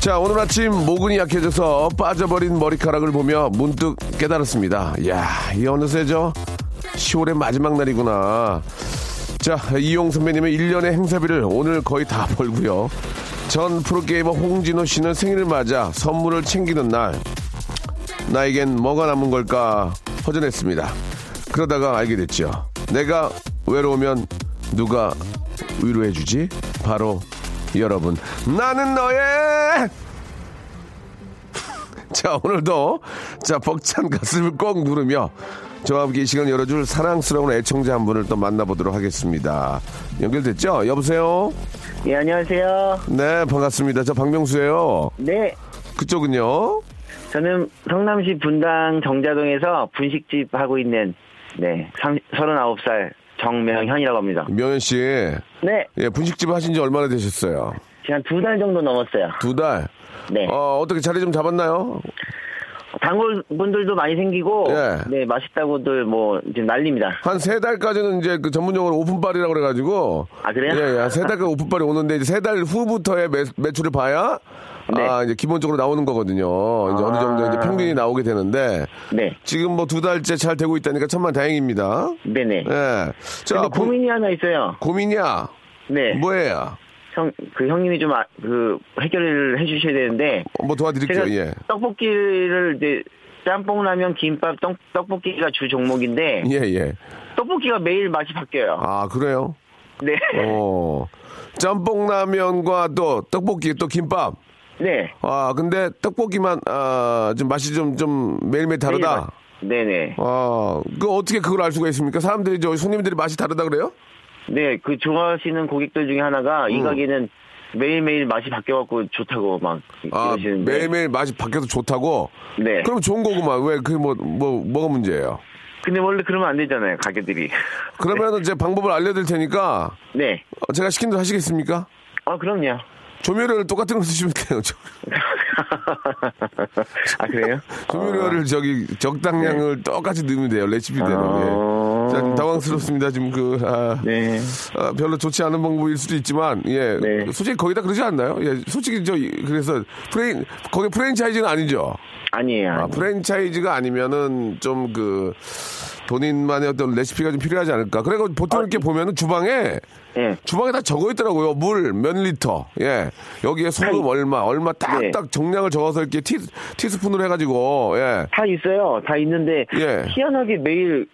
자, 오늘 아침 모근이 약해져서 빠져버린 머리카락을 보며 문득 깨달았습니다. 이야, 이 어느새 저 10월의 마지막 날이구나. 자, 이용 선배님의 1년의 행사비를 오늘 거의 다 벌고요. 전 프로게이머 홍진호 씨는 생일을 맞아 선물을 챙기는 날. 나에겐 뭐가 남은 걸까 허전했습니다. 그러다가 알게 됐죠. 내가 외로우면 누가 위로해주지? 바로 여러분. 나는 너의 자, 오늘도 자, 벅찬 가슴을 꼭 누르며 저와 함께 이 시간 열어줄 사랑스러운 애청자 한 분을 또 만나보도록 하겠습니다. 연결됐죠? 여보세요? 예, 안녕하세요. 네, 반갑습니다. 저 박명수예요. 네, 그쪽은요? 저는 성남시 분당 정자동에서 분식집 하고 있는 네, 39살 정명현이라고 합니다. 명현 씨. 네, 예, 분식집 하신 지 얼마나 되셨어요? 지금 한두달 정도 넘었어요. 두 달? 네, 어, 어떻게 자리 좀 잡았나요? 단골 분들도 많이 생기고 예. 네, 맛있다고들 뭐 지금 난립니다. 한 세 달까지는 이제 그 전문용어로 오픈빨이라고 그래가지고. 아, 그래요? 예, 예. 세 달까지 오픈빨이 오는데 이제 세 달 후부터의 매, 매출을 봐야 네. 아, 이제 기본적으로 나오는 거거든요. 이제 어느 정도 이제 아. 평균이 나오게 되는데. 네, 지금 뭐 두 달째 잘 되고 있다니까 천만 다행입니다. 네네. 예. 자, 고, 고민이 하나 있어요. 고민이야. 네, 뭐예요? 형, 그 형님이 좀그 해결을 해주셔야 되는데 뭐 도와드릴게요. 예. 떡볶이를 이제 짬뽕 라면 김밥 떡, 떡볶이가 주 종목인데 예, 예. 떡볶이가 매일 맛이 바뀌어요. 아, 그래요? 네. 어. 짬뽕 라면과 또 떡볶이 또 김밥. 네. 아, 근데 떡볶이만 아, 좀 맛이 좀 좀 매일매일 다르다. 네네. 아, 그 어떻게 그걸 알 수가 있습니까? 사람들이 저 손님들이 맛이 다르다 그래요? 네, 그 좋아하시는 고객들 중에 하나가 이 음. 가게는 매일매일 맛이 바뀌어갖고 좋다고 막 아, 이러시는데. 매일매일 맛이 바뀌어서 좋다고. 네. 그럼 좋은 거구만. 왜그뭐뭐 뭐가 문제예요? 근데 원래 그러면 안 되잖아요, 가게들이. 그러면은 제 방법을 알려드릴 테니까 네. 어, 제가 시킨 대로 하시겠습니까? 아, 그럼요. 조미료를 똑같은 거 쓰시면 돼요. 조- 아, 그래요? 조미료를 저기 적당량을 똑같이 넣으면 돼요. 레시피대로. 아. 예. 자, 좀 당황스럽습니다. 지금 그, 아, 네. 아, 별로 좋지 않은 방법일 수도 있지만, 예. 네. 솔직히 거의 다 그러지 않나요? 예. 솔직히 저, 그래서 프레인, 거기 프랜차이즈는 아니죠. 아니에요. 아, 아니에요. 프랜차이즈가 아니면은 좀 그, 본인만의 어떤 레시피가 좀 필요하지 않을까. 그리고 보통 이렇게 보면은 주방에, 예. 주방에 다 적어 있더라고요. 물 몇 리터. 예. 여기에 소금 얼마, 얼마 네. 딱딱 정량을 적어서 이렇게 티, 티스푼으로 해가지고, 예. 다 있어요. 다 있는데 예. 희한하게 매일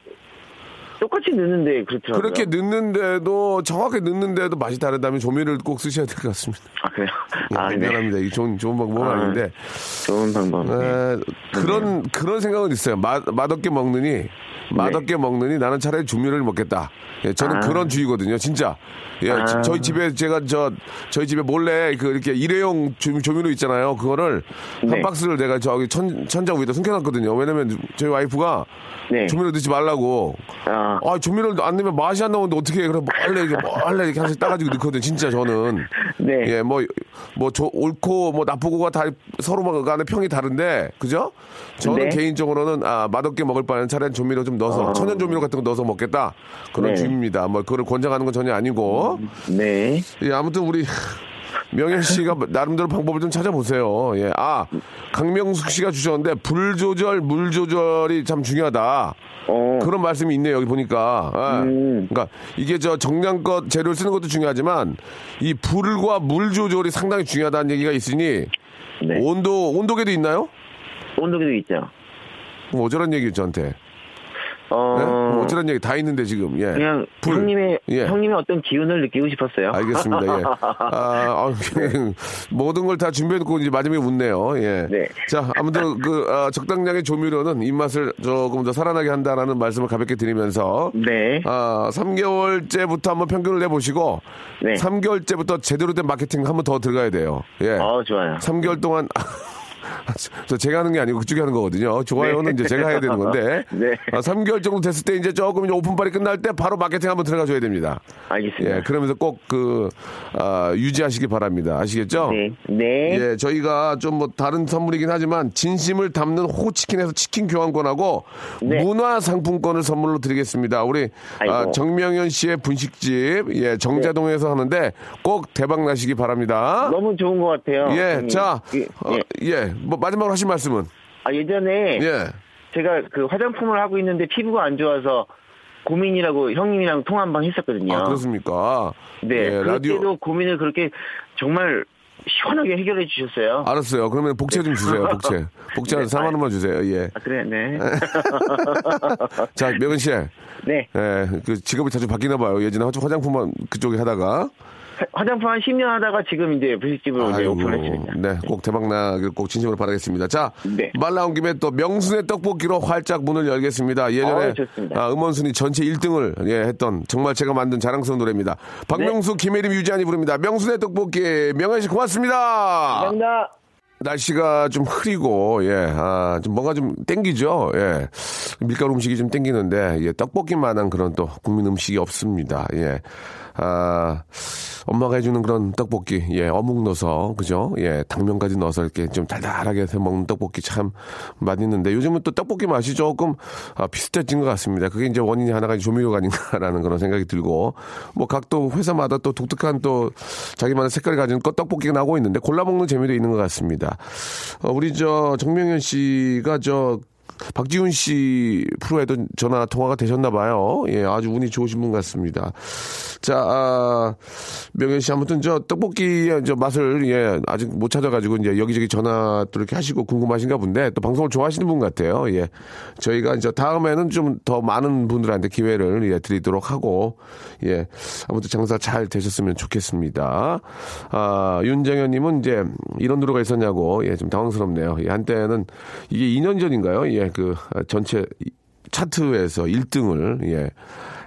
똑같이 넣는데 그렇더라고요. 그렇게 넣는데도 정확히 넣는데도 맛이 다르다면 조미료를 꼭 쓰셔야 될 것 같습니다. 아, 그래요? 예, 아, 네. 미안합니다. 이게 좋은 좋은 방법은 아, 아, 닌데 좋은 방법. 네. 에, 그런 그런 생각은 있어요. 맛 맛없게 먹느니 맛없게 먹느니 나는 차라리 조미료를 먹겠다. 예, 저는 아. 그런 주의거든요. 진짜. 예, 아. 저- 저희 집에 제가 저 저희 집에 몰래 그 이렇게 일회용 조, 조미료 있잖아요. 그거를 한 네. 박스를 내가 저기 천, 천장 위에다 숨겨놨거든요. 왜냐면 저희 와이프가 네. 조미료 넣지 말라고. 아, 아, 조미료를 안 넣으면 맛이 안 나오는데 어떻게 해. 그래, 몰래 이렇게, 몰래 이렇게 하나씩 따가지고 넣거든, 진짜 저는. 네. 예, 뭐, 뭐, 조- 옳고, 뭐, 나쁘고가 다 서로 간의 평이 다른데, 그죠? 저는 네. 개인적으로는, 아, 맛없게 먹을 바에는 차라리 조미료 좀 넣어서, 어. 천연 조미료 같은 거 넣어서 먹겠다. 그런 네. 주의입니다. 뭐, 그걸 권장하는 건 전혀 아니고. 네. 예, 아무튼 우리, 명현 씨가 나름대로 방법을 좀 찾아보세요. 예. 아, 강명숙 씨가 주셨는데 불 조절, 물 조절이 참 중요하다. 어, 그런 말씀이 있네요. 여기 보니까. 예. 음. 그러니까 이게 저 정량껏 재료를 쓰는 것도 중요하지만 이 불과 물 조절이 상당히 중요하다는 얘기가 있으니 네. 온도 온도계도 있나요? 온도계도 있죠. 뭐 어쩌란 얘기예요, 저한테. 어, 예? 뭐 어쩌란 얘기 다 있는데 지금. 예. 그냥 불. 형님의 예. 형님의 어떤 기운을 느끼고 싶었어요. 알겠습니다. 예. 아, 아, 모든 걸 다 준비해놓고 이제 마지막에 웃네요. 예. 네. 자, 아무튼 그 아, 적당량의 조미료는 입맛을 조금 더 살아나게 한다라는 말씀을 가볍게 드리면서 네. 아, 3개월째부터 한번 평균을 내보시고 네. 3개월째부터 제대로 된 마케팅 한번 더 들어가야 돼요. 예. 어, 좋아요. 3개월 동안 저 제가 하는 게 아니고 그쪽이 하는 거거든요. 좋아요는 이제 제가 해야 되는 건데. 네. 아, 3개월 정도 됐을 때 이제 조금 이제 오픈빨이 끝날 때 바로 마케팅 한번 들어가 줘야 됩니다. 알겠습니다. 예, 그러면서 꼭 그, 아, 유지하시기 바랍니다. 아시겠죠? 네. 네. 예, 저희가 좀 뭐 다른 선물이긴 하지만 진심을 담는 호치킨에서 치킨 교환권하고 네. 문화 상품권을 선물로 드리겠습니다. 우리 아. 정명현 씨의 분식집 예, 정자동에서 하는데 꼭 대박 나시기 바랍니다. 너무 좋은 것 같아요. 예, 형님. 자, 예, 어, 예. 예, 뭐 마지막으로 하신 말씀은 아, 예전에 예. 제가 그 화장품을 하고 있는데 피부가 안 좋아서 고민이라고 형님이랑 통화 한 번 했었거든요. 아, 그렇습니까? 네. 예, 그때도 라디오 고민을 그렇게 정말 시원하게 해결해 주셨어요. 알았어요. 그러면 복채 좀 주세요. 복채. 복채 한 네. 4만 원만 주세요. 예. 아, 그래, 네. 자, 명은 씨. 네. 예, 그 직업이 자주 바뀌나 봐요. 예전에 화- 화장품만 그쪽에 하다가. 화- 화장품 한 10년 하다가 지금 이제 분식집을 이제 오픈했습니다. 네, 꼭 대박 나길 꼭 진심으로 바라겠습니다. 자, 네. 말 나온 김에 또 명순의 떡볶이로 활짝 문을 열겠습니다. 예전에 어, 좋습니다. 아, 음원순위 전체 1등을 예, 했던 정말 제가 만든 자랑스러운 노래입니다. 박명수, 네. 김혜림, 유지한이 부릅니다. 명순의 떡볶이 명현 씨 고맙습니다. 감사합니다. 날씨가 좀 흐리고 예, 아, 좀 뭔가 좀 땡기죠. 예, 밀가루 음식이 좀 땡기는데 예, 떡볶이만한 그런 또 국민 음식이 없습니다. 예, 아, 엄마가 해주는 그런 떡볶이, 예, 어묵 넣어서 그죠? 예, 당면까지 넣어서 이렇게 좀 달달하게 해서 먹는 떡볶이 참 맛있는데 요즘은 또 떡볶이 맛이 조금 아, 비슷해진 것 같습니다. 그게 이제 원인이 하나가 조미료가 아닌가라는 그런 생각이 들고 뭐 각 또 회사마다 또 독특한 또 자기만의 색깔을 가진 거 떡볶이가 나오고 있는데 골라 먹는 재미도 있는 것 같 습니다. 어, 우리 저 정명현 씨가 저 박지훈 씨 프로에도 전화 통화가 되셨나 봐요. 예, 아주 운이 좋으신 분 같습니다. 자, 아, 명현 씨 아무튼 저 떡볶이의 저 맛을 예, 아직 못 찾아가지고 이제 여기저기 전화 또 이렇게 하시고 궁금하신가 본데 또 방송을 좋아하시는 분 같아요. 예, 저희가 이제 다음에는 좀 더 많은 분들한테 기회를 예, 드리도록 하고 예, 아무튼 장사 잘 되셨으면 좋겠습니다. 아, 윤정현님은 이제 이런 노래가 있었냐고 예, 좀 당황스럽네요. 예, 한때는 이게 2년 전인가요? 예, 그 전체 차트에서 1등을 예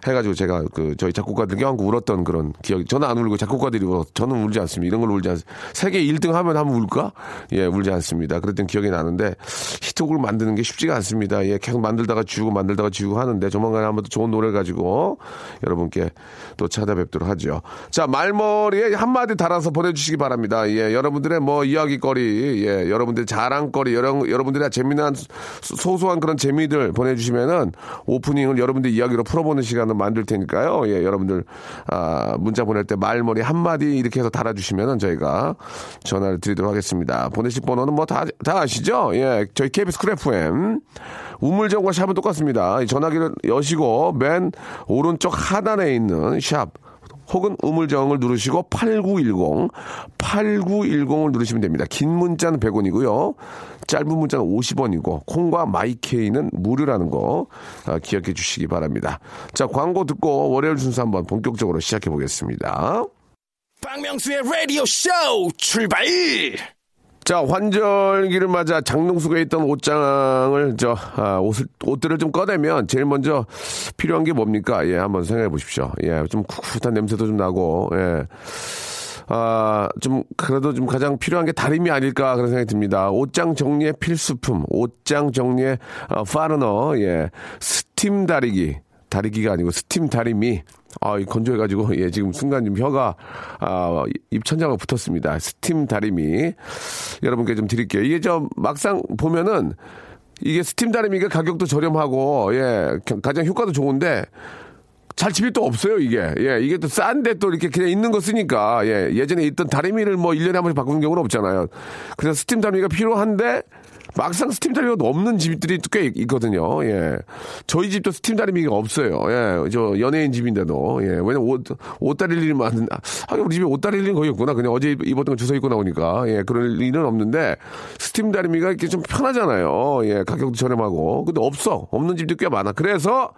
해가지고 제가 그 저희 작곡가들 껴안고 울었던 그런 기억이 저는 안 울고 작곡가들이 울어 저는 울지 않습니다. 이런 걸 울지 않습니다. 세계 1등 하면 한번 울까? 예, 울지 않습니다. 그랬던 기억이 나는데 히트곡을 만드는 게 쉽지가 않습니다. 예, 계속 만들다가 지우고 만들다가 지우고 하는데 조만간에 한번 또 좋은 노래 가지고 여러분께 또 찾아뵙도록 하죠. 자, 말머리에 한마디 달아서 보내주시기 바랍니다. 예, 여러분들의 뭐 이야기거리, 예, 여러분들의 자랑거리, 여러, 여러분들의 재미난 소- 소소한 그런 재미들 보내주시면은 오프닝을 여러분들 이야기로 풀어보는 시간 을 만들 테니까요. 예, 여러분들 아, 문자 보낼 때 말머리 한 마디 이렇게 해서 달아주시면은 저희가 전화를 드리도록 하겠습니다. 보내실 번호는 뭐 다다 아시죠? 예, 저희 KBS 쿨 FM 우물정과 샵은 똑같습니다. 이 전화기를 여시고 맨 오른쪽 하단에 있는 샵 혹은 우물정을 누르시고 8910, 8910을 누르시면 됩니다. 긴 문자는 100원이고요. 짧은 문자는 50원이고 콩과 마이케이는 무료라는 거 아, 기억해 주시기 바랍니다. 자, 광고 듣고 월요일 순서 한번 본격적으로 시작해 보겠습니다. 박명수의 라디오 쇼 출발! 자, 환절기를 맞아 장롱속에 있던 옷장을, 저, 아, 옷을, 옷들을 좀 꺼내면 제일 먼저 필요한 게 뭡니까? 예, 한번 생각해 보십시오. 예, 좀 쿰쿰한 냄새도 좀 나고, 예. 아, 좀, 그래도 좀 가장 필요한 게 다리미 아닐까 그런 생각이 듭니다. 옷장 정리의 필수품, 옷장 정리의 어, 파트너, 예. 스팀 다리기. 다리기가 아니고 스팀 다리미. 아, 이 건조해가지고, 예, 지금 순간 좀 혀가, 아, 입천장과 붙었습니다. 스팀 다리미. 여러분께 좀 드릴게요. 이게 저 막상 보면은 이게 스팀 다리미가 가격도 저렴하고, 예, 가- 가장 효과도 좋은데, 잘 집이 또 없어요, 이게. 예, 이게 또 싼데 또 이렇게 그냥 있는 거 쓰니까, 예, 예전에 있던 다리미를 뭐 1년에 한 번씩 바꾸는 경우는 없잖아요. 그래서 스팀 다리미가 필요한데, 막상 스팀 다리미가 없는 집들이 꽤 있- 있거든요. 예. 저희 집도 스팀 다리미가 없어요. 예. 저 연예인 집인데도. 예. 왜냐면 옷, 옷 다릴 일이 많은, 아, 우리 집에 옷 다릴 일은 거의 없구나. 그냥 어제 입었던 거 주워 입고 나오니까. 예. 그럴 일은 없는데, 스팀 다리미가 이렇게 좀 편하잖아요. 예. 가격도 저렴하고. 근데 없어. 없는 집도 꽤 많아. 그래서,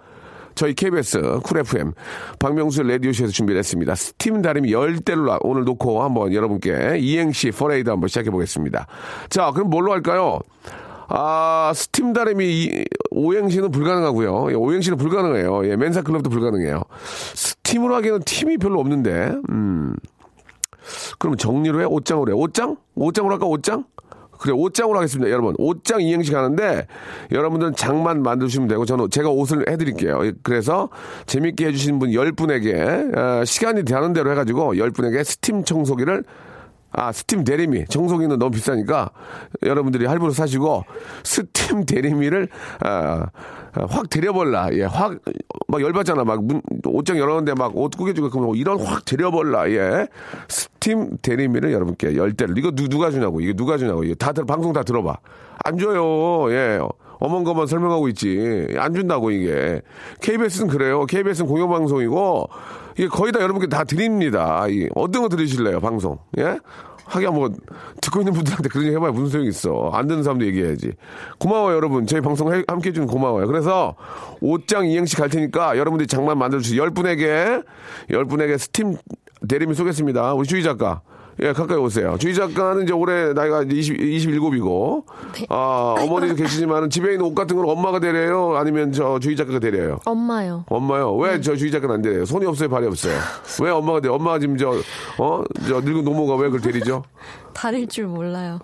저희 KBS 쿨 FM 박명수 라디오쇼에서 준비를 했습니다. 스팀 다리미 열대로 오늘 놓고 한번 여러분께 이행시 퍼레이드 한번 시작해 보겠습니다. 자, 그럼 뭘로 할까요? 아, 스팀 다리미 이- 오행시는 불가능하고요. 예, 오행시는 불가능해요. 예, 멘사 클럽도 불가능해요. 스팀으로 하기에는 팀이 별로 없는데. 음. 그럼 정리로 해? 옷장으로 해? 옷장? 옷장으로 할까? 옷장? 그래, 옷장으로 하겠습니다, 여러분. 옷장 이행시 가는데, 여러분들은 장만 만드시면 되고, 저는 제가 옷을 해드릴게요. 예, 그래서, 재밌게 해주신 분 10분에게, 어, 시간이 되는 대로 해가지고, 10분에게 스팀 청소기를, 아, 스팀 대리미. 청소기는 너무 비싸니까, 여러분들이 할부로 사시고, 스팀 대리미를, 아, 아, 확 데려볼라. 예, 확, 막 열받잖아. 막 문, 옷장 열었는데 막 옷 구겨주고, 그러면 이런 확 데려볼라. 예. 스팀 대리미를 여러분께 열 대를. 이거 누, 누가 주냐고. 이게 누가 주냐고. 이게 다, 들- 방송 다 들어봐. 안 줘요. 예. 어먼거만 설명하고 있지. 안 준다고, 이게. KBS는 그래요. KBS는 공영방송이고, 이게 거의 다 여러분께 다 드립니다. 이, 어떤 거 들으실래요, 방송? 예? 하기야 뭐 듣고 있는 분들한테 그런 얘기 해봐야 무슨 소용이 있어. 안 듣는 사람도 얘기해야지. 고마워요 여러분. 저희 방송 해- 함께 해주는 고마워요. 그래서 옷장 이행시 갈 테니까 여러분들이 장만 만들어주세요. 열 분에게 열 분에게 스팀 대리미 쏘겠습니다. 우리 주희 작가 예, 가까이 오세요. 주희 작가는 이제 올해 나이가 이제 20, 27이고, 아, 어머니도 계시지만 집에 있는 옷 같은 걸 엄마가 데려요? 아니면 저 주희 작가가 데려요? 엄마요. 엄마요. 왜저 주희 작가는 안 데려요? 손이 없어요, 발이 없어요. 왜 엄마가 데려? 엄마가 지금 저, 어? 저 늙은 노모가 왜 그걸 데리죠? 다릴 줄 몰라요.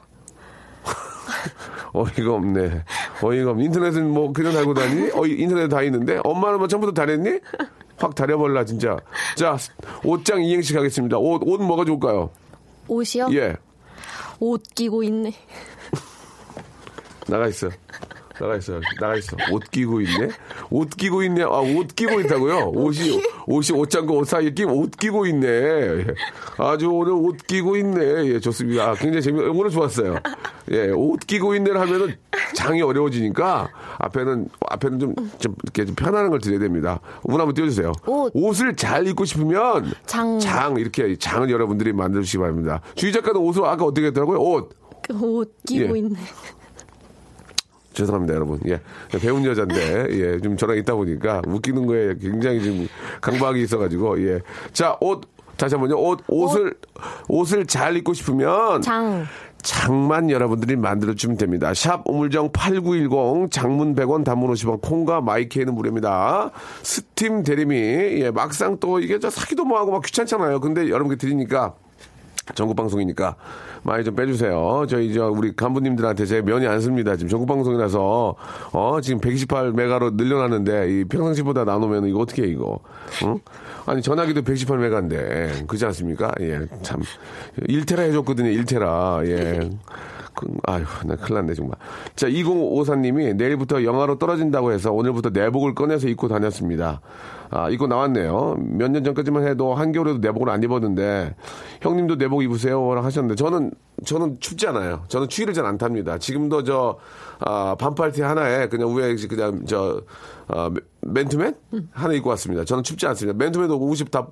어이가 없네. 어이가 없네. 인터넷은 뭐 그냥 달고 다니? 어, 인터넷 다 있는데? 엄마는 뭐 처음부터 다녔니? 확 다려볼라, 진짜. 자, 옷장 이행시 가겠습니다. 옷, 옷 뭐가 좋을까요? 옷이요? 예. 옷 끼고 있네. 나가 있어. 나가 있어. 나가 있어. 옷 끼고 있네. 옷 끼고 있네. 아, 옷 끼고 있다고요? 옷이 옷이 옷장과 옷 사이에 끼고 옷 끼고 있네. 예. 아주 오늘 옷 끼고 있네. 예, 좋습니다. 아, 굉장히 재미 오늘 좋았어요. 예, 옷 끼고 있네를 하면은 장이 어려워지니까 앞에는 앞에는 좀, 좀 이렇게 좀 편안한 걸 드려야 됩니다. 운 한번 띄워주세요. 옷. 옷을 잘 입고 싶으면 장. 장 이렇게 장을 여러분들이 만들어 주시기 바랍니다. 주희 작가는 옷을 아까 어떻게 했더라고요? 옷. 그옷 끼고 예. 있네. 죄송합니다, 여러분. 예. 배운 여자인데, 예. 좀 저랑 있다 보니까 웃기는 거에 굉장히 지금 강박이 있어가지고, 예. 자, 옷. 다시 한 번요. 옷, 옷을, 옷 을 잘 입고 싶으면. 장. 장만 여러분들이 만들어주면 됩니다. 샵 우물정 8910 장문 100원 단문 50원 콩과 마이케이는 무료입니다. 스팀 대리미 예, 막상 또 이게 저 사기도 뭐하고 막 귀찮잖아요. 근데 여러분께 드리니까 전국 방송이니까 많이 좀 빼주세요. 저희 저 우리 간부님들한테 제 면이 안 씁니다. 지금 전국 방송이라서 어 지금 128 메가로 늘려놨는데 이 평상시보다 나누면 이거 어떻게 해 이거? 응? 아니 전화기도 118 메가인데 그지 않습니까? 예, 참 1테라 해줬거든요. 1테라 예. 그, 아유, 나 큰일 났네, 정말. 자, 2054님이 내일부터 영하로 떨어진다고 해서 오늘부터 내복을 꺼내서 입고 다녔습니다. 아, 입고 나왔네요. 몇 년 전까지만 해도 한겨울에도 내복을 안 입었는데, 형님도 내복 입으세요? 라고 하셨는데, 저는, 저는 춥지 않아요. 저는 추위를 잘 안 탑니다. 지금도 저, 아, 반팔티 하나에 그냥 위에 그냥 저, 아, 맨투맨? 하나 입고 왔습니다. 저는 춥지 않습니다. 맨투맨도 옷이 다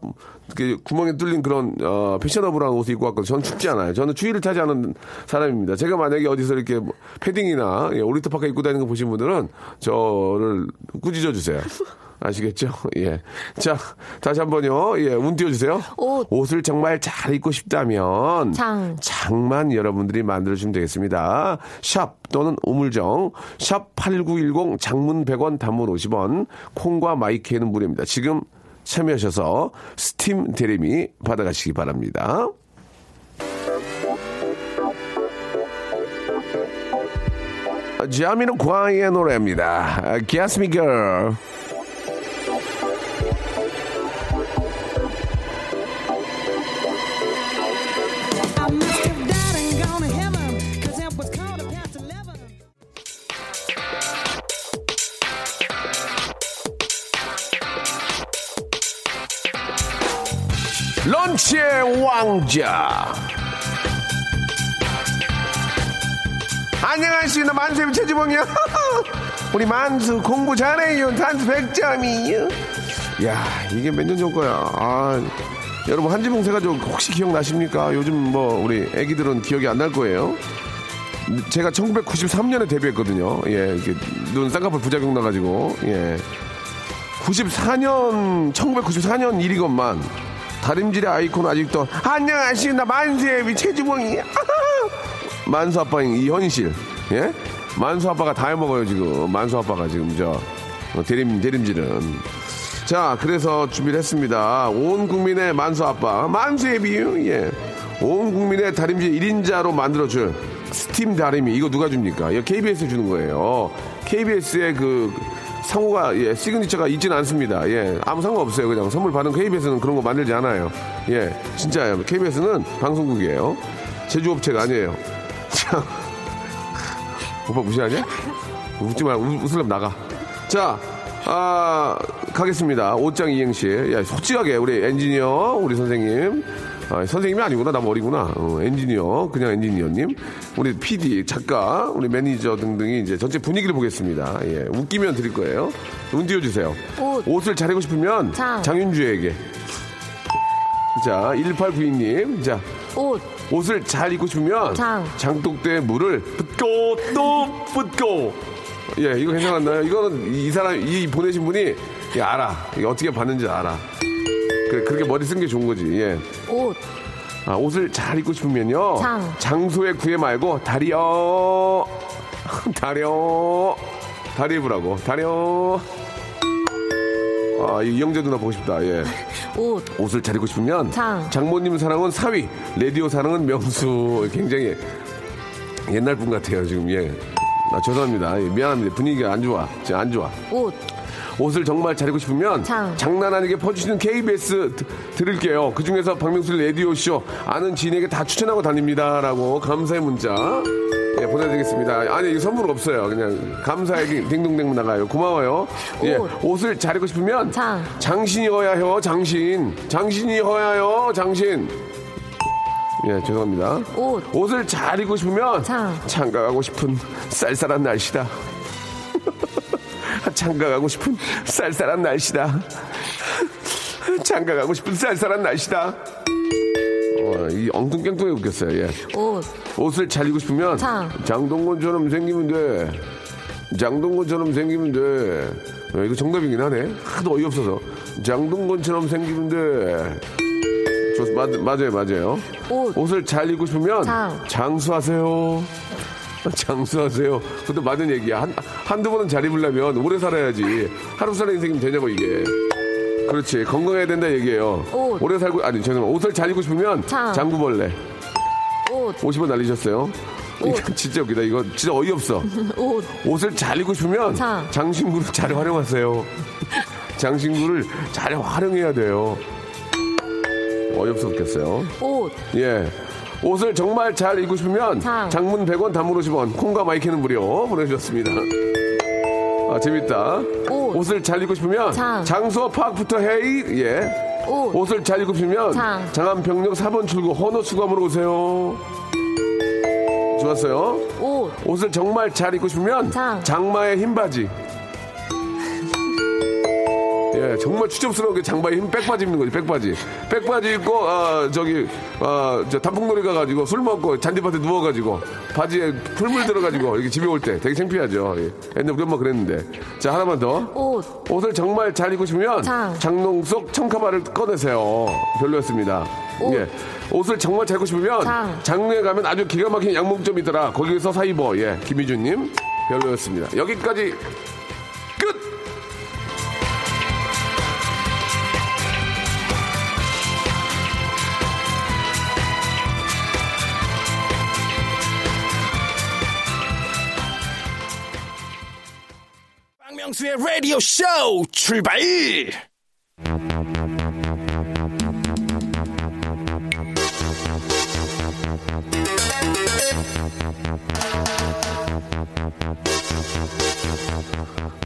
이렇게 구멍에 뚫린 그런 어, 패셔너블한 옷을 입고 왔거든요. 저는 춥지 않아요. 저는 추위를 타지 않은 사람입니다. 제가 만약에 어디서 이렇게 뭐 패딩이나 예, 오리터 파카 입고 다니는 거 보신 분들은 저를 꾸짖어 주세요. 아시겠죠? 예. 자, 다시 한 번요. 예, 운 띄워주세요. 옷. 옷을 정말 잘 입고 싶다면. 장. 장만 여러분들이 만들어주시면 되겠습니다. 샵 또는 우물정, 샵 8910 장문 100원 단문 50원, 콩과 마이크에는 무료입니다. 지금 참여하셔서 스팀 대리미 받아가시기 바랍니다. 자미는 과의 노래입니다. Guess Me Girl. 런치의 왕자. 안녕하십니까 만수의 최지봉이요. 우리 만수 공부 잘해요. 단수 100점이요. 야 이게 몇 년 전 거야. 아 여러분 한지봉 세가족 혹시 기억나십니까? 요즘 뭐 우리 애기들은 기억이 안 날 거예요. 제가 1993년에 데뷔했거든요. 예, 눈 쌍꺼풀 부작용 나가지고 예. 94년 1994년 일이건만 다림질의 아이콘 아직도 안녕하십니까 만수의 최지봉이 만수 아빠인 이 현실 예? 만수 아빠가 다 해먹어요 지금. 만수 아빠가 지금 저 어, 대림 대림질은. 자 그래서 준비를 했습니다. 온 국민의 만수 아빠 만수의 비유 예온 국민의 다림질 1인자로 만들어줄 스팀 다리미 이거 누가 줍니까? 이거 KBS 주는 거예요. KBS의 그 상호가 예, 시그니처가 있지는 않습니다. 예, 아무 상관 없어요. 그냥 선물 받은 KBS는 그런 거 만들지 않아요. 예, 진짜예요. KBS는 방송국이에요. 제조업체가 아니에요. 자, 오빠 무시하냐? 웃지 말, 웃, 웃으려면 나가. 자, 아, 가겠습니다. 옷장 이행시. 야, 솔직하게, 우리 엔지니어, 우리 선생님. 아, 선생님이 아니구나. 나 머리구나. 어, 엔지니어, 그냥 엔지니어님. 우리 PD, 작가, 우리 매니저 등등이 이제 전체 분위기를 보겠습니다. 예, 웃기면 드릴 거예요. 운 띄워주세요. 옷. 옷을 잘 입고 싶으면 장. 장윤주에게. 자, 1892님. 자, 옷, 옷을 잘 입고 싶으면 장. 장독대에 물을 붓고 또 붓고 예 이거 괜찮았나요? 이거는 이 사람 이 보내신 분이 예, 알아 이게 어떻게 받는지 알아 그래 그렇게 머리 쓴 게 좋은 거지 예. 옷, 아, 옷을 잘 입고 싶으면요 장. 장소에 구애 말고 다리요 다려 다리 입으라고 다려 아 이영재 누나 보고 싶다 예. 옷, 옷을 잘 입고 싶으면 장. 장모님 사랑은 사위, 라디오 사랑은 명수. 굉장히 옛날 분 같아요 지금 예. 아, 죄송합니다. 예, 미안합니다. 분위기가 안 좋아. 지금 안 좋아. 옷, 옷을 정말 잘 입고 싶으면 장. 장난 아니게 퍼주시는 KBS 드, 드릴게요. 그 중에서 박명수 라디오 쇼 아는 지인에게 다 추천하고 다닙니다 라고 감사의 문자 예, 보내드리겠습니다. 아니 이 선물 없어요. 그냥 감사의 딩- 딩동댕 나가요. 고마워요. 예, 옷. 옷을 잘 입고 싶으면 장. 장신이어야 해요. 장신. 장신이어야 해요. 장신. 예, 죄송합니다. 옷. 옷을 잘 입고 싶으면 장. 장가가고 싶은 쌀쌀한 날씨다. 장가 가고 싶은 쌀쌀한 날씨다. 장가 가고 싶은 쌀쌀한 날씨다. 어, 이 엉뚱깽뚱하게 웃겼어요. 예. 옷, 옷을 잘 입고 싶으면 장. 장동건처럼 생기면 돼. 장동건처럼 생기면 돼. 어, 이거 정답이긴 하네. 하도 어이없어서. 장동건처럼 생기면 돼. 좋, 맞, 맞아요, 맞아요. 옷. 옷을 잘 입고 싶으면 장. 장수하세요. 장수하세요. 그것도 맞는 얘기야. 한, 한두 번은 잘 입으려면 오래 살아야지. 하루 사는 인생이면 되냐고, 이게. 그렇지. 건강해야 된다 얘기예요. 옷. 오래 살고, 아니, 죄송합니다. 옷을 잘 입고 싶으면 장. 장구벌레. 옷, 50원 날리셨어요. 이거 진짜 웃기다. 이거 진짜 어이없어. 옷, 옷을 잘 입고 싶으면 장. 장신구를 잘 활용하세요. 장신구를 잘 활용해야 돼요. 어이없어 웃겠어요. 옷, 예. 옷을 정말 잘 입고 싶으면 장. 장문 100원 단문 50원 콩과 마이크는 무료 보내주셨습니다. 아 재밌다. 옷. 옷을 잘 입고 싶으면 장. 장소 파악부터 헤이 예. 옷, 옷을 잘 입고 싶으면 장. 장안병력 4번 출구 헌호 수감으로 오세요. 좋았어요. 옷, 옷을 정말 잘 입고 싶으면 장. 장마의 흰 바지. 예, 정말 추접스러운 게 장바에 흰 백바지 입는 거지, 백바지. 백바지 입고, 아, 저기, 아, 저 단풍놀이 가가지고 술 먹고 잔디밭에 누워가지고 바지에 풀물 들어가지고 이렇게 집에 올 때 되게 창피하죠. 예. 옛날 우리 엄마 그랬는데. 자, 하나만 더. 옷, 옷을 정말 잘 입고 싶으면 장. 장롱 속 청카바를 꺼내세요. 별로였습니다. 옷. 예. 옷을 정말 잘 입고 싶으면 장. 장르에 가면 아주 기가 막힌 양복점이 있더라. 거기에서 사 입어. 예. 김희준님 별로였습니다. 여기까지 박명수의 라디오 쇼 출발!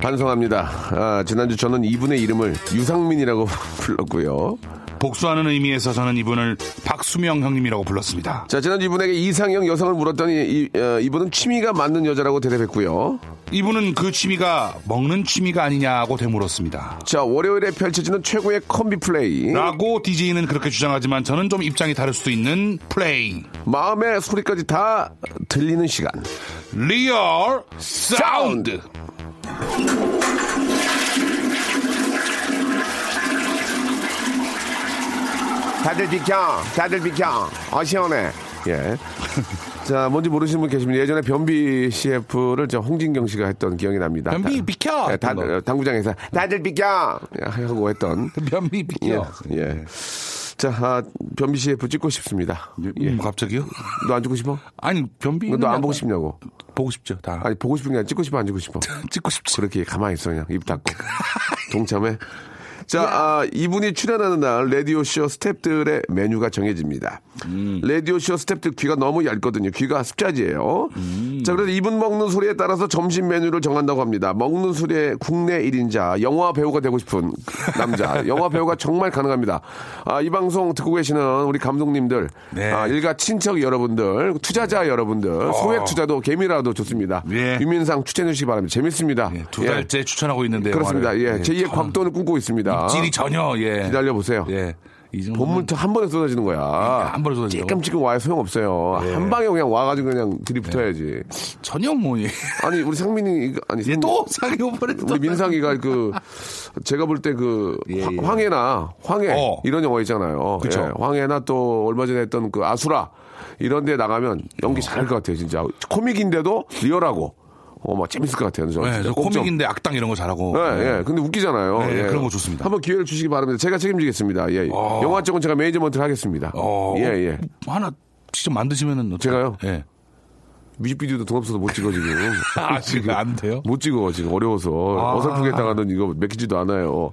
반성합니다. 아, 지난주 저는 이분의 이름을 유상민이라고 불렀고요. 복수하는 의미에서 저는 이분을 박수명 형님이라고 불렀습니다. 자, 지난 이분에게 이상형 여성을 물었더니 이, 어, 이분은 취미가 맞는 여자라고 대답했고요. 이분은 그 취미가 먹는 취미가 아니냐고 되물었습니다. 자, 월요일에 펼쳐지는 최고의 콤비 플레이. 라고 DJ는 그렇게 주장하지만 저는 좀 입장이 다를 수도 있는 플레이. 마음의 소리까지 다 들리는 시간. 리얼 사운드. 다들 비켜, 다들 비켜. 어, 시원해. 예. 자, 뭔지 모르시는 분 계시면 예전에 변비 CF를 저 홍진경 씨가 했던 기억이 납니다. 변비 다- 비켜! 예, 다, 그런 거. 당구장에서 다들 비켜! 하고 했던. 변비 비켜. 예. 예. 자, 아, 변비 CF 찍고 싶습니다. 예. 음, 갑자기요? 너 안 찍고 싶어? 아니 변비. 너 안 보고 싶냐고? 보고 싶죠. 다. 아니, 보고 싶은 게 아니라 찍고 싶어, 안 찍고 싶어? 찍고 싶지. 그렇게 가만히 있어, 그냥. 입 닫고. 동참해. 자, 아, 이분이 출연하는 날 라디오쇼 스탭들의 메뉴가 정해집니다. 라디오쇼 스탭들 귀가 너무 얇거든요. 귀가 습자지예요. 자, 그래서 이분 먹는 소리에 따라서 점심 메뉴를 정한다고 합니다. 먹는 소리의 국내 1인자, 영화 배우가 되고 싶은 남자. 영화 배우가 정말 가능합니다. 아, 이 방송 듣고 계시는 우리 감독님들, 네. 아, 일가 친척 여러분들, 투자자 여러분들, 소액 투자도 개미라도 좋습니다. 예. 유민상 추천해 주시기 바랍니다. 재밌습니다. 예, 두 예. 달째 추천하고 있는데. 그렇습니다. 예. 제2의 참 곽도는 꿈꾸고 있습니다. 질이 전혀 예. 기다려 보세요. 예. 본물도 한 번에 쏟아지는 거야. 한 번에 쏟아지죠. 찔끔찔끔 와야 소용없어요. 예. 한 방에 그냥 와가지고 그냥 들이붙어야지. 전혀 뭐 예. 아니, 우리 상민이, 아니, 상- 얘또 상이 오버래 우리 민상이가 그, 제가 볼 때 그, 예, 예. 황해나, 황해, 어. 이런 영화 있잖아요. 그쵸. 예, 황해나 또 얼마 전에 했던 그 아수라, 이런 데 나가면 연기 잘할 것 같아요, 진짜. 코믹인데도 리얼하고, 어, 막 재밌을 것 같아요. 저, 네, 저 코믹인데 악당 이런 거 잘하고. 예, 예. 근데 웃기잖아요. 네, 예. 그런 거 좋습니다. 한번 기회를 주시기 바랍니다. 제가 책임지겠습니다. 예. 어. 영화 쪽은 제가 매니지먼트를 하겠습니다. 어, 예, 예. 하나 직접 만드시면은 어떡- 제가요? 예. 뮤직비디오도 돈 없어서 못 찍어, 지금. 아, 지금 안 돼요? 못 찍어, 지금. 어려워서. 아. 어설프게 했다가는 이거 맥히지도 않아요.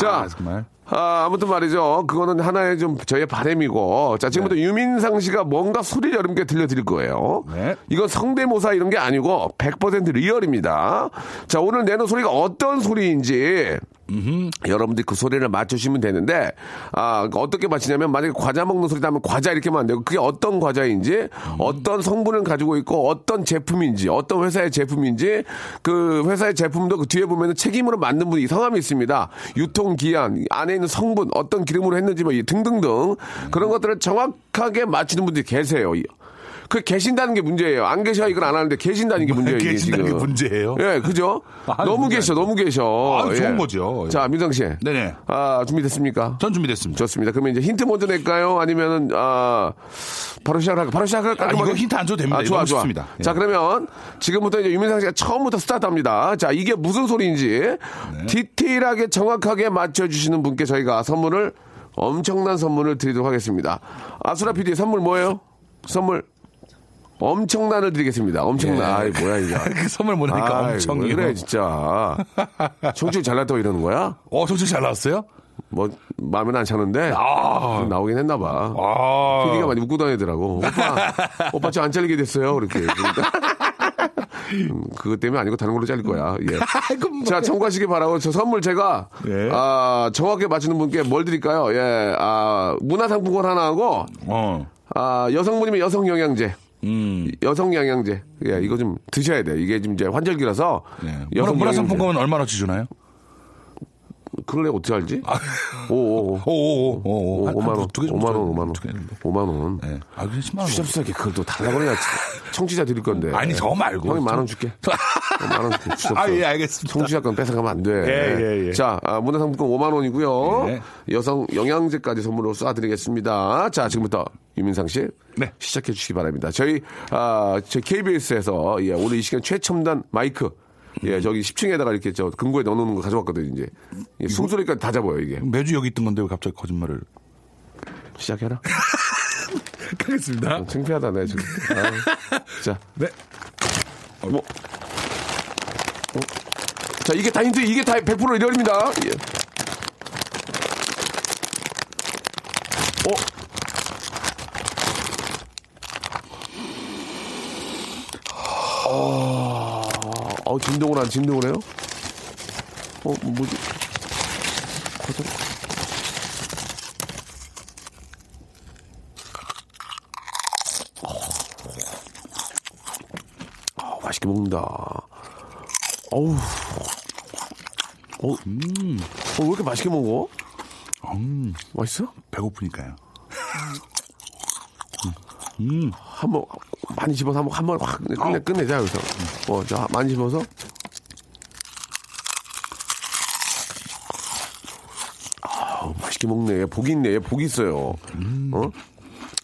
자, 정말. 아, 아무튼 말이죠. 그거는 하나의 좀 저의 바램이고. 자, 지금부터 유민상 씨가 뭔가 소리를 여러분께 들려드릴 거예요. 네. 이건 성대모사 이런 게 아니고 100% 리얼입니다. 자, 오늘 내는 소리가 어떤 소리인지 여러분들이 그 소리를 맞추시면 되는데 아 어떻게 맞히냐면 만약에 과자 먹는 소리다 하면 과자 이렇게 하면 안 되고 그게 어떤 과자인지 어떤 성분을 가지고 있고 어떤 제품인지 어떤 회사의 제품인지 그 회사의 제품도 그 뒤에 보면은 책임으로 만든 분이 성함이 있습니다 유통기한 안에 있는 성분 어떤 기름으로 했는지 뭐이 등등등 그런 것들을 정확하게 맞추는 분들이 계세요. 이- 그 계신다는 게 문제예요. 안 계셔 이걸 안 하는데 계신다는 게 문제예요. 계신다는. 게 문제예요? 예, 그죠? 아, 너무 계셔. 너무 계셔. 아, 좋은 거죠. 자, 민정 씨. 네네. 아, 준비됐습니까? 전 준비됐습니다. 좋습니다. 그러면 이제 힌트 먼저 낼까요? 아니면은, 아, 바로 시작할까? 바로 시작할까? 아, 이거 힌트 안 줘도 됩니다. 아, 좋아, 좋아. 예. 자, 그러면 지금부터 이제 유민상 씨가 처음부터 스타트 합니다. 자, 이게 무슨 소리인지 네. 디테일하게 정확하게 맞춰주시는 분께 저희가 선물을 엄청난 선물을 드리도록 하겠습니다. 아수라 PD 선물 뭐예요? 선물 엄청난을 드리겠습니다. 엄청난. 예. 아이, 뭐야, 이거. 그 선물 보내니까 엄청 왜 그래, 진짜. 청취율 잘 났다고 이러는 거야? 어, 정신 잘 나왔어요? 뭐, 마음에는 안 차는데. 아. 좀 나오긴 했나 봐. 아. PD가 많이 웃고 다니더라고. 오빠, 오빠 저 안 잘리게 됐어요. 그렇게. 그러니까. 음, 그것 때문에 아니고 다른 걸로 잘릴 거야. 예. 자, 참고하시기 바라고 저 선물 제가 예. 아, 정확하게 맞추는 분께 뭘 드릴까요? 예. 아, 문화상품권 하나 하고 어. 아, 여성분이면 여성 영양제. 음. 여성 영양제. 예, 이거 좀 드셔야 돼요. 이게 지금 이제 환절기라서 예. 여성 문화. 문화상품권은 얼마나치 주나요? 그걸 내가 어떻게 알지? 아. 오, 오, 오. 오오오. 오, 5만 원. 두개 5만 원, 5만 원. 5만 원. 예. 아, 그냥 10만 원. 추잡스럽게 그걸 또 달라고 그러냐. 청취자 드릴 건데. 아니, 저 말고. 형이 만원 줄게. 어, 만원 줄게. 추잡스러워. 알겠습니다. 청취자 건 뺏어가면 안 돼. 자, 아, 문화상품권 5만 원이고요. 예. 여성 영양제까지 선물로 쏴드리겠습니다. 자, 지금부터 유민상 씨. 네. 시작해 주시기 바랍니다. 저희, 아, 저희 KBS에서 예, 오늘 이 시간 최첨단 마이크. 예, 저기 10층에다가 이렇게 저 금고에 넣어놓는 거 가져왔거든요, 이제. 예, 숨소리까지 다 잡아요, 이게. 매주 여기 있던 건데 왜 갑자기 거짓말을. 시작해라. 하겠습니다. 어, 창피하다, 내 지금. 아유. 자, 네. 뭐. 어? 자, 이게 다 힌트, 이게 다 100% 리얼입니다. 예. 어? 어, 어, 진동을 안, 진동을 해요? 어, 뭐지? 고정. 어. 어, 맛있게 먹는다. 어우. 어, 음. 어, 왜 이렇게 맛있게 먹어? 음. 맛있어? 배고프니까요. 한번 많이 집어서 한번 한번 확 끝내 끝내자 여기서. 어, 자 많이 집어서. 아, 맛있게 먹네. 복이 있네. 복이 있어요. 어?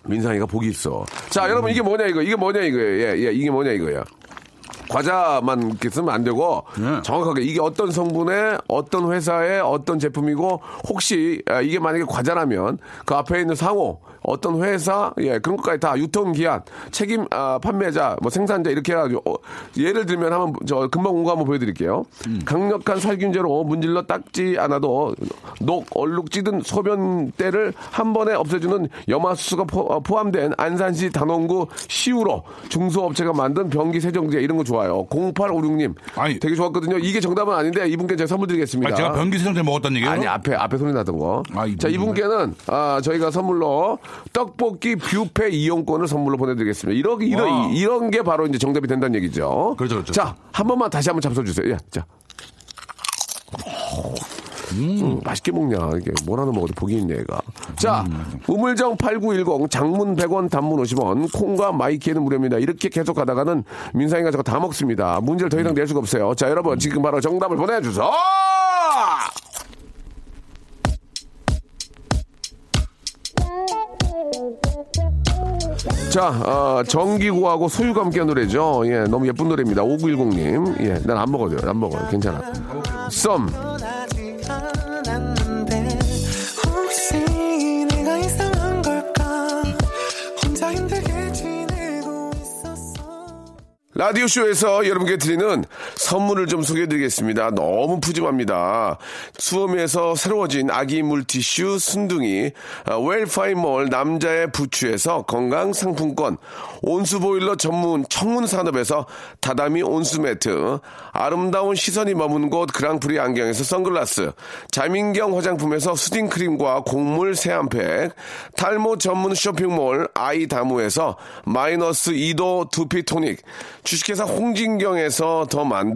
민상이가 복이 있어. 자, 여러분 이게 뭐냐 이거? 이게 뭐냐 이거예요? 예, 예, 이게 뭐냐 이거야? 과자만 이렇게 쓰면 안 되고 네. 정확하게 이게 어떤 성분의 어떤 회사의 어떤 제품이고 혹시 아, 이게 만약에 과자라면 그 앞에 있는 상호 어떤 회사 예 그런 것까지 다 유통기한 책임 아, 판매자 뭐 생산자 이렇게 해가지고 어, 예를 들면 한번 저 금방 공고 한번 보여드릴게요. 강력한 살균제로 문질러 닦지 않아도 녹 얼룩 찌든 소변때를 한 번에 없애주는 염화수소가 포, 어, 포함된 안산시 단원구 시우로 중소업체가 만든 변기 세정제 이런 거 좋아요. 0856님. 아니. 되게 좋았거든요. 이게 정답은 아닌데 이분께 제가 선물 드리겠습니다. 아, 제가 변기 세정제 먹었다는 얘기예요? 아니 앞에 앞에 소리 나던 거. 아, 자 이분께는 아 저희가 선물로 떡볶이 뷔페 이용권을 선물로 보내드리겠습니다. 이런 이런 와. 이런 게 바로 이제 정답이 된다는 얘기죠. 그렇죠, 그렇죠. 자 한 번만 다시 한번 잡숴주세요. 예, 자. 음, 맛있게 먹냐. 이게 뭘 하나 먹어도 복이 있네, 얘가. 자, 우물정 8910, 장문 100원, 단문 50원, 콩과 마이키에는 무료입니다. 이렇게 계속 가다가는 민상이가 저거 다 먹습니다. 문제를 더 이상 낼 수가 없어요. 자, 여러분, 지금 바로 정답을 보내주세요! 자, 어, 정기구하고 소유가 함께 한 노래죠. 예, 너무 예쁜 노래입니다. 5910님. 예, 난 안 먹어요. 안 먹어요. 괜찮아. 썸. 라디오쇼에서 여러분께 드리는 선물을 좀 소개해드리겠습니다. 너무 푸짐합니다. 수험에서 새로워진 아기 물티슈 순둥이, 아, 웰파이몰 남자의 부추에서 건강 상품권, 온수보일러 전문 청운산업에서 다다미 온수매트, 아름다운 시선이 머무는 곳 그랑프리 안경에서 선글라스, 자민경 화장품에서 soothing 크림과 곡물 세안팩, 탈모 전문 쇼핑몰 아이다무에서 마이너스 2도 두피토닉, 주식회사 홍진경에서 더 만두,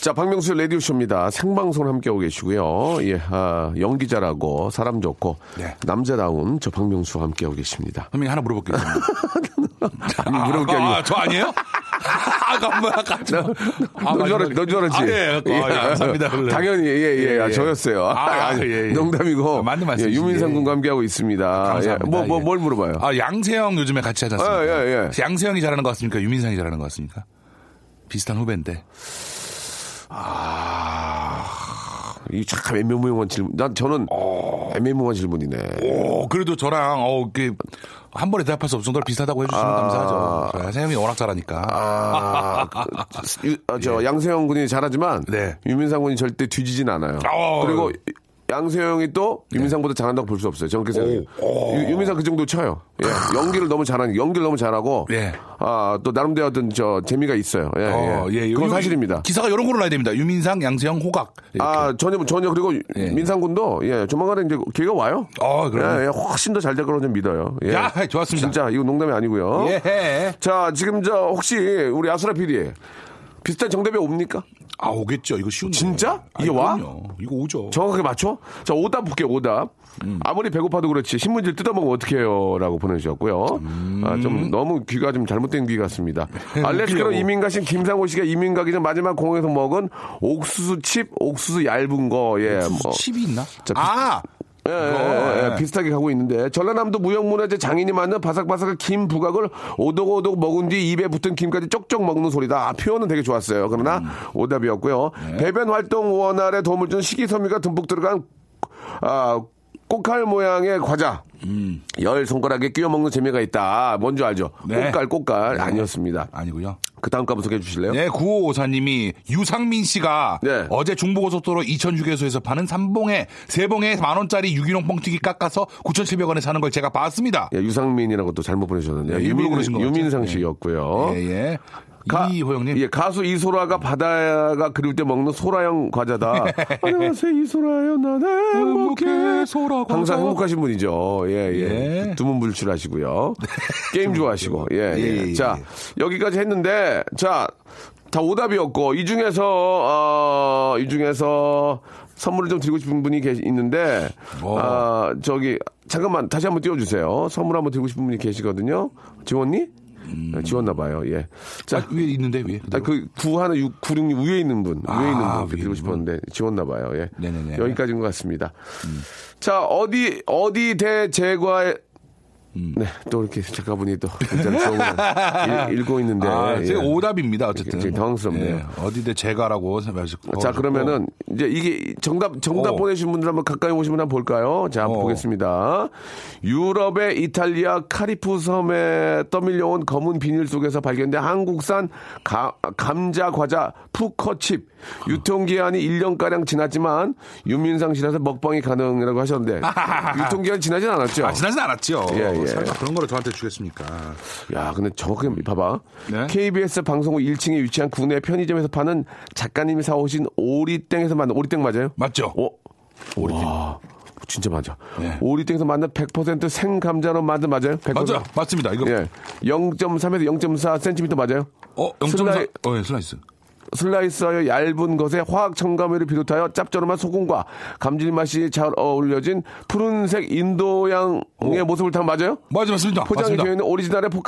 자, 박명수 라디오쇼입니다. 생방송 함께하고 계시고요. 예, 아, 연기자라고 사람 좋고 네. 남자다운 저 박명수와 함께하고 계십니다. 선배님 하나 물어볼게요. 아니, 물어볼 게 아니고. 아, 저 아니에요? 아까 뭐야. 아, 알았, 너줄 알았지? 아, 예, 아, 예, 감사합니다. 원래. 당연히, 예, 예, 예, 아, 예. 저였어요. 아, 아니, 예, 예. 농담이고. 아, 맞는 말씀이시네. 예, 유민상 군과 함께하고 있습니다. 감사합니다. 예, 뭐, 뭐, 예. 뭘 물어봐요? 아, 양세형 요즘에 같이 하지 않습니까? 예, 예, 예. 양세형이 잘하는 것 같습니까? 유민상이 잘하는 것 같습니까? 비슷한 후배인데. 이참 애매모호한 질문. 난 저는 어. 애매모호한 질문이네. 오, 그래도 저랑, 어, 그, 한 번에 대답할 수 없을 정도로 비슷하다고 해주시면 감사하죠. 저 양세형이 워낙 잘하니까. 아, 그, 유- 아, 저 양세형 군이 잘하지만 네. 유민상 군이 절대 뒤지진 않아요. 어. 그리고 양세형이 또 유민상보다 잘한다고 볼 수 없어요. 저는 그렇게 생각해요. 유- 유민상 그 정도 쳐요. 예, 연기를 너무 잘하니 연기를 너무 잘하고 예. 아, 또 나름대로 어떤 저 재미가 있어요. 예, 어, 예. 예, 그건 요- 사실입니다. 기사가 이런 걸로 나야 됩니다. 유민상, 양세형, 호각. 이렇게. 아, 전혀, 전혀, 그리고 예. 민상 군도, 예, 조만간에 이제 기회가 와요. 어, 그래요? 예, 예, 훨씬 더 잘 될 거라고 좀 믿어요. 예. 야, 좋았습니다. 진짜, 이거 농담이 아니고요. 예. 자, 지금 저, 혹시, 우리 아수라 PD, 비슷한 정답이 옵니까? 아, 오겠죠. 이거 쉬운데. 진짜? 이게 와? 그럼요. 이거 오죠. 정확하게 맞춰? 자, 오답 볼게요, 오답. 음. 아무리 배고파도 그렇지, 신문지를 뜯어먹으면 어떡해요? 라고 보내주셨고요. 아, 음. 좀 너무 귀가 좀 잘못된 귀 같습니다. 알래스카로. 이민 가신 김상호 씨가 이민 가기 전 마지막 공항에서 먹은 옥수수 칩, 옥수수 얇은 거, 예. 무슨 뭐. 칩이 있나? 자, 비- 아! 예, 예, 그거, 예, 예. 비슷하게 가고 있는데 전라남도 무형문화재 장인이 만든 바삭바삭한 김 부각을 오독오독 먹은 뒤 입에 붙은 김까지 쪽쪽 먹는 소리다. 아, 표현은 되게 좋았어요. 그러나 음. 오답이었고요. 네. 배변 활동 원활에 도움을 주는 식이섬유가 듬뿍 들어간 아, 꽃갈 모양의 과자. 음. 열 손가락에 끼워 먹는 재미가 있다. 뭔지 알죠? 네. 꽃갈 꽃갈 네. 아니었습니다. 아니고요. 그 다음 값을 소개해 주실래요? 네, 9554님이 유상민 씨가 네. 어제 중부고속도로 이천 휴게소에서 파는 삼봉에 세봉에 만 원짜리 유기농 뻥튀기 깎아서 9,700원에 사는 걸 제가 봤습니다. 예, 유상민이라고 또 잘못 보내주셨는데 네, 그러신 것 같죠? 유민상 예. 씨였고요. 예, 예. 가- 이호영님. 예, 가수 이소라가 바다가 그리울 때 먹는 소라형 과자다. 안녕하세요, 이소라요. 나는 행복해. 소라 과자. 항상 행복하신 분이죠. 예, 예. 예. 두문불출하시고요. 게임 좋아하시고. 예, 예. 예, 예. 자, 여기까지 했는데, 자, 다 오답이었고, 이 중에서, 어, 이 중에서 선물을 좀 드리고 싶은 분이 계시, 있는데, 어. 아, 저기, 잠깐만, 다시 한번 띄워주세요. 선물 한번 드리고 싶은 분이 계시거든요. 지웠니? 네, 지웠나 봐요. 예. 자, 아, 위에 있는데 위에. 아, 그, 9 하나 6, 9, 6 위에 있는 분. 아, 위에 있는 분. 위에 드리고 싶었는데, 지웠나 봐요. 예. 네네네. 음. 여기까지인 것 같습니다. 자, 어디, 어디 대제과 에, 네, 또 이렇게 작가분이 또 문자를 읽- 읽고 있는데. 아, 예. 오답입니다. 어쨌든. 굉장히 당황스럽네요. 예, 어디대 제가라고 생각하시고. 자, 그러면은, 이제 이게 정답, 정답 어. 보내신 분들 한번 가까이 오시면 한번 볼까요? 자, 한번 어. 보겠습니다. 유럽의 이탈리아 카리프 섬에 떠밀려온 검은 비닐 속에서 발견된 한국산 가- 감자 과자 푸커칩. 유통기한이 1년가량 지났지만, 윤민상 씨라서 먹방이 가능이라고 하셨는데, 유통기한 지나진 않았죠? 아, 지나진 않았죠. 예, 예. 설마 그런 거를 저한테 주겠습니까? 야, 근데 정확하게 봐봐. 네? KBS 방송 국 1층에 위치한 국내 편의점에서 파는 작가님이 사오신 오리땡에서 만든 오리땡 맞아요? 맞죠? 오, 오리땡. 와, 진짜 맞아. 네. 오리땡에서 만든 100% 생감자로 만든 맞아요? 100%? 맞아, 맞습니다. 이거 예. 0.3에서 0.4cm 맞아요? 어, 0.4. 슬라이- 어, 예, 슬라이스. 슬라이스하여 얇은 것에 화학 첨가물을 비롯하여 짭조름한 소금과 감칠맛이 잘 어울려진 푸른색 인도양의 모습을 담 맞아요? 맞아, 맞습니다. 포장이 맞습니다. 되어 있는 오리지널의 포,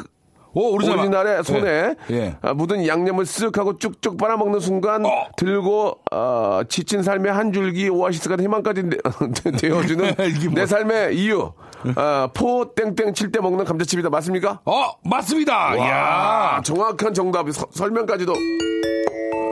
오, 오리지널. 오리지널의 손에 예, 예. 아, 묻은 양념을 쓱 하고 쭉쭉 빨아먹는 순간 어. 들고 어, 지친 삶의 한 줄기 오아시스가 희망까지 내- 되어주는? 내 삶의 이유 아, 포 땡땡 칠 때 먹는 감자칩이다 맞습니까? 어, 맞습니다. 와, 이야. 정확한 정답 서- 설명까지도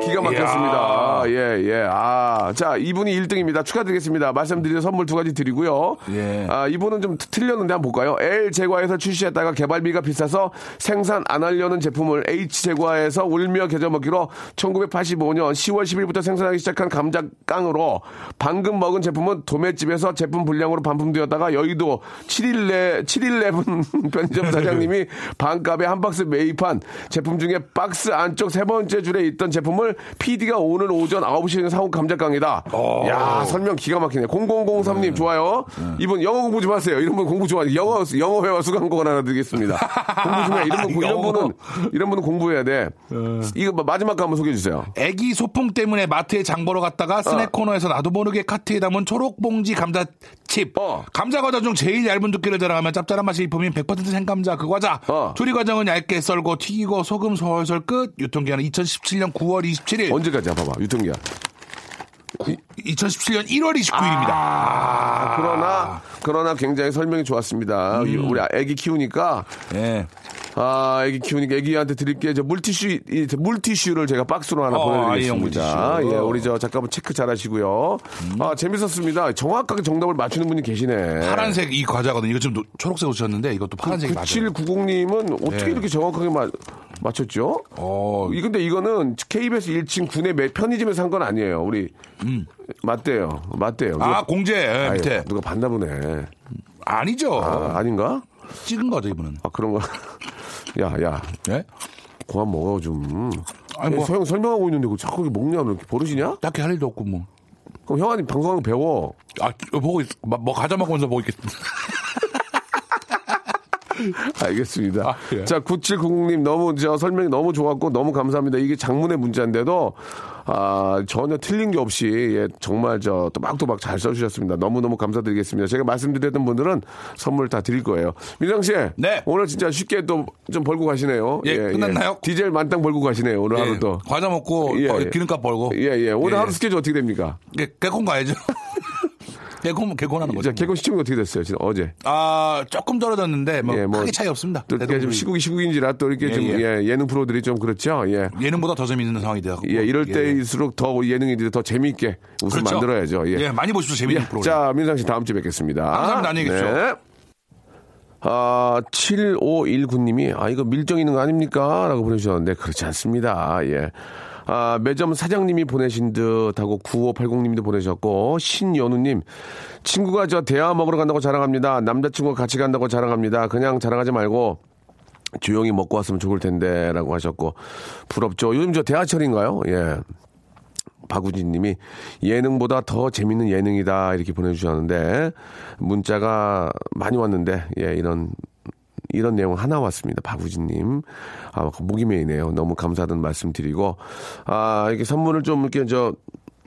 기가 막혔습니다. 예, 예. 아, 자, 이분이 1등입니다. 축하드리겠습니다. 말씀드린 선물 두 가지 드리고요. 예. 아, 이분은 좀 틀렸는데 한번 볼까요? L 제과에서 출시했다가 개발비가 비싸서 생산 안 하려는 제품을 H 제과에서 울며 겨져 먹기로 1985년 10월 10일부터 생산하기 시작한 감자깡으로 방금 먹은 제품은 도매집에서 제품 불량으로 반품되었다가 여의도 7일내 7일레븐 편의점 사장님이 반값에 한 박스 매입한 제품 중에 박스 안쪽 세 번째 줄에 있던 제품을 PD가 오늘 오전 9시에 사온 감자깡이다. 야 설명 기가 막히네. 0003님 좋아요. 이분 영어 공부 좀 하세요. 이런 분 공부 좋아요. 영어 영어 회화 수강권 하나 드리겠습니다. 공부 좀 해. 이런 분 이런. 분은 이런 분은 공부해야 돼. 이거 뭐 마지막 거 한번 소개해 주세요. 애기 소풍 때문에 마트에 장 보러 갔다가 스낵 코너에서 나도 모르게 카트에 담은 초록 봉지 감자 칩. 어. 감자 과자 중 제일 얇은 두께를 자랑하면 짭짤한 맛이 일품인 100% 생감자 그 과자. 어. 조리 과정은 얇게 썰고 튀기고 소금 솔솔 끝. 유통기한은 2017년 9월 27일. 언제까지야 봐봐 유통기한. 2017년 1월 29일입니다. 아, 그러나 그러나 굉장히 설명이 좋았습니다. 음. 우리 아기 키우니까 예. 아, 애기 키우니까 애기한테 드릴게 저 물티슈 이 물티슈를 제가 박스로 하나 어, 보내드리겠습니다. 예, 우리 저 작가분 체크 잘 하시고요. 아, 재밌었습니다. 정확하게 정답을 맞추는 분이 계시네. 파란색 이 과자거든요. 이거 지금 노- 초록색 오셨는데 이것도 파란색이 맞아요. 9790님은 어떻게 네. 이렇게 정확하게 맞, 맞췄죠? 어, 이 근데 이거는 KBS 1층 군의 매- 편의점에서 산건 아니에요. 우리 맞대요. 맞대요. 음. 아, 공제 예, 밑에. 누가 봤나 보네. 아니죠. 아, 아닌가? 찍은 거죠, 이분은. 아 그런 거. 야, 야. 예? 그만 먹어 좀. 아니, 뭐. 소영 설명하고 있는데 그 자꾸 이렇게 먹냐 너 이렇게 버릇이냐? 딱히 할 일도 없고 뭐. 그럼 형아님 방송하는 거 배워. 아, 보고 있, 뭐, 뭐 과자 먹으면서 보고 있겠습니다. 알겠습니다. 아, 예. 자, 9790님 너무 저 설명이 너무 좋았고 너무 감사합니다. 이게 장문의 문자인데도 아, 전혀 틀린 게 없이 예, 정말 저 또박또박 잘 써주셨습니다. 너무너무 감사드리겠습니다. 제가 말씀드렸던 분들은 선물 다 드릴 거예요. 민상 씨. 네. 오늘 진짜 쉽게 또 좀 벌고 가시네요. 예, 끝났나요? 디젤 만땅 벌고 가시네요. 오늘 예, 하루 또. 과자 먹고 예, 어, 예. 기름값 벌고. 예, 예. 오늘 예. 하루 스케줄 어떻게 됩니까? 예, 개콘 가야죠. 개콘 개콘하는 거죠. 자, 개콘 시청이 어떻게 됐어요? 지금 어제. 아 조금 떨어졌는데 뭐 예, 뭐 크게 차이 없습니다. 또 이렇게 좀 시국이 시국인지라 또 이렇게 예, 좀 예. 예, 예능 프로들이 좀 그렇죠. 예. 예능보다 더 재미있는 상황이 되고. 예, 이럴 때일수록 더 예능인들이 더 재미있게 웃음 그렇죠. 만들어야죠. 예. 예, 많이 보십시오. 재미있는 예, 프로그램. 자, 민상 씨 다음 주에 뵙겠습니다. 감사합니다. 안녕히 계십시오. 네. 아, 7519님이, 아, 이거 밀정 있는 거 아닙니까? 라고 보내주셨는데, 그렇지 않습니다. 예. 아, 매점 사장님이 보내신 듯 하고 9580님도 보내셨고, 신연우님, 친구가 저 대화 먹으러 간다고 자랑합니다. 남자친구가 같이 간다고 자랑합니다. 그냥 자랑하지 말고, 조용히 먹고 왔으면 좋을 텐데, 라고 하셨고, 부럽죠. 요즘 저 대하철인가요? 예. 박우진 님이 예능보다 더 재밌는 예능이다 이렇게 보내주셨는데 문자가 많이 왔는데 예 이런 이런 내용 하나 왔습니다. 박우진님. 아, 목이 메이네요. 너무 감사하다는 말씀 드리고, 아, 이렇게 선물을 좀 이렇게 저,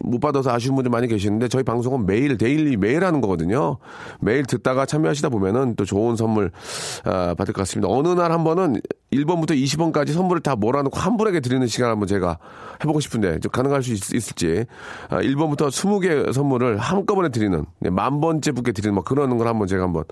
못 받아서 아쉬운 분들 많이 계시는데 저희 방송은 매일 데일리 매일 하는 거거든요. 매일 듣다가 참여하시다 보면은 또 좋은 선물 아, 받을 것 같습니다. 어느 날 한 번은 1번부터 20번까지 선물을 다 몰아놓고 한 분에게 드리는 시간 한번 제가 해보고 싶은데 좀 가능할 수 있, 을지 아, 1번부터 20개 선물을 한꺼번에 드리는 네, 만 번째 분께 드리는 뭐 그런 걸 한번 제가 한번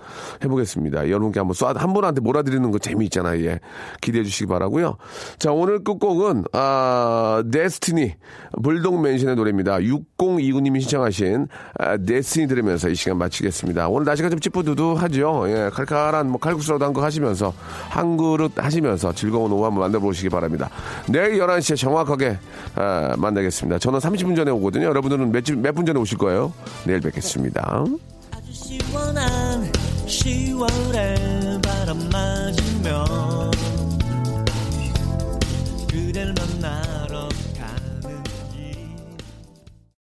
해보겠습니다. 여러분께 한번 쏴 한 분한테 몰아드리는 거 재미있잖아요. 예. 기대해 주시기 바라고요. 자 오늘 끝곡은 아 데스티니 불독 맨신의 노래입니다. 6029님이 신청하신 아, 데스티니 들으면서 이 시간 마치겠습니다. 오늘 날씨가 좀 찌뿌두두하죠. 예, 칼칼한 뭐 칼국수라도 한 거 하시면서 한 그릇 하시면 서 즐거운 오후 한번 만들어 보시기 바랍니다. 내일 11시에 정확하게 아, 만나겠습니다. 저는 30분 전에 오거든요. 여러분들은 몇분 전에 오실 거예요. 내일 뵙겠습니다. 시원한 10월의 바람 맞으며